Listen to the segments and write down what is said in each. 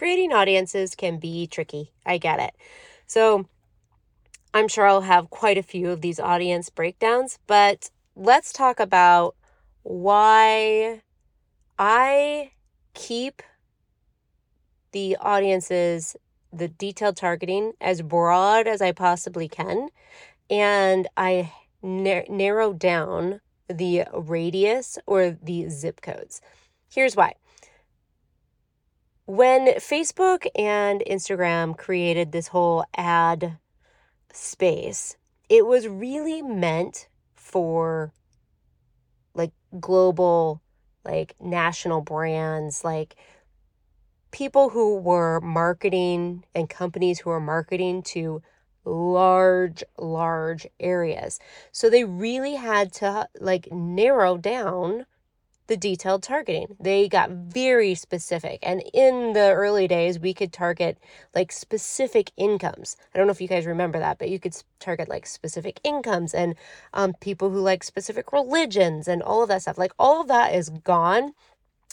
creating audiences can be tricky. I get it. So I'm sure I'll have quite a few of these audience breakdowns, but let's talk about why I keep the audiences, the detailed targeting as broad as I possibly can. And I nar- narrow down the radius or the zip codes. Here's why. When Facebook and Instagram created this whole ad space, it was really meant for like global, like national brands, like people who were marketing and companies who are marketing to large, large areas. So they really had to like narrow down the detailed targeting. They got very specific. And in the early days, we could target like specific incomes. I don't know if you guys remember that, but you could target like specific incomes and um, people who like specific religions and all of that stuff. Like all of that is gone.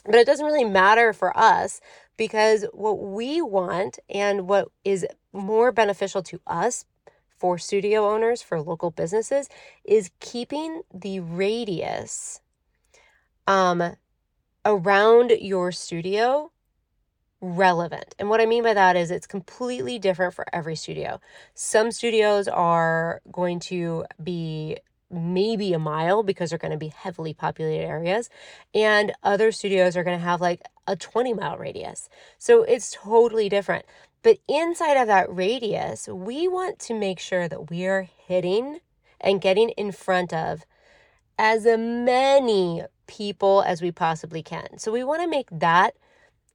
But it doesn't really matter for us because what we want and what is more beneficial to us for studio owners, for local businesses, is keeping the radius um, around your studio relevant. And what I mean by that is it's completely different for every studio. Some studios are going to be maybe a mile because they're going to be heavily populated areas and other studios are going to have like a 20 mile radius. So it's totally different. But inside of that radius, we want to make sure that we are hitting and getting in front of as many people as we possibly can. So we want to make that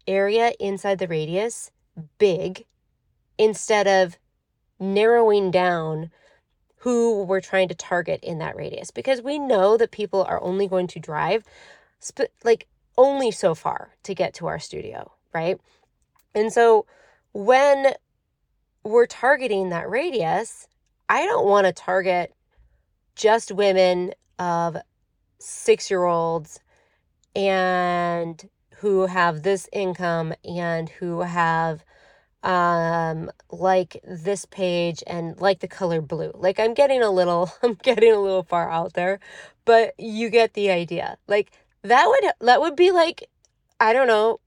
area inside the radius big instead of narrowing down who we're trying to target in that radius because we know that people are only going to drive sp- like only so far to get to our studio, right? And so when we're targeting that radius, I don't want to target just women of six year olds and who have this income and who have um like this page and like the color blue. Like i'm getting a little i'm getting a little far out there but you get the idea. Like that would that would be like i don't know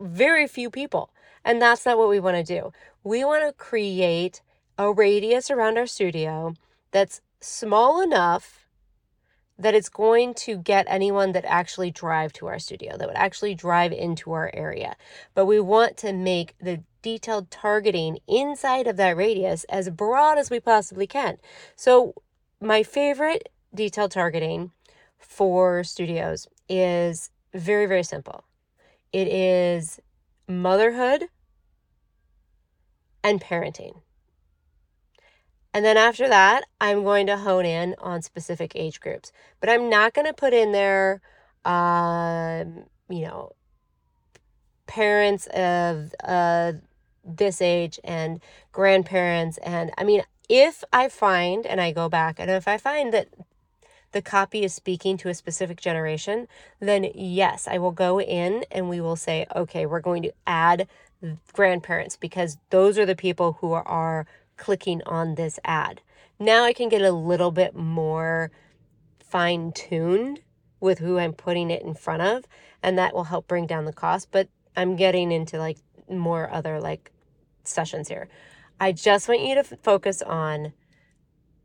very few people. And that's not what we want to do. We want to create a radius around our studio that's small enough that it's going to get anyone that actually drive to our studio that would actually drive into our area. But we want to make the detailed targeting inside of that radius as broad as we possibly can. So my favorite detailed targeting for studios is very very simple. It is motherhood and parenting and then after that, I'm going to hone in on specific age groups. But I'm not going to put in there, um, you know, parents of uh, this age and grandparents. And I mean, if I find, and I go back, and if I find that the copy is speaking to a specific generation, then yes, I will go in and we will say, okay, we're going to add grandparents because those are the people who are clicking on this ad. Now I can get a little bit more fine tuned with who I'm putting it in front of, and that will help bring down the cost. But I'm getting into like more other like sessions here. I just want you to f- focus on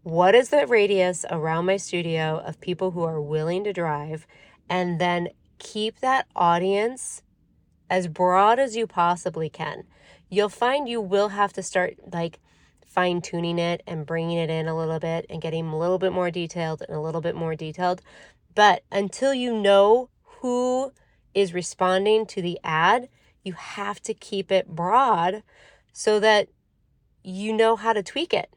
what is the radius around my studio of people who are willing to drive, and then keep that audience as broad as you possibly can. You'll find you will have to start like fine tuning it and bringing it in a little bit and getting a little bit more detailed and a little bit more detailed. But until you know who is responding to the ad, you have to keep it broad so that you know how to tweak it.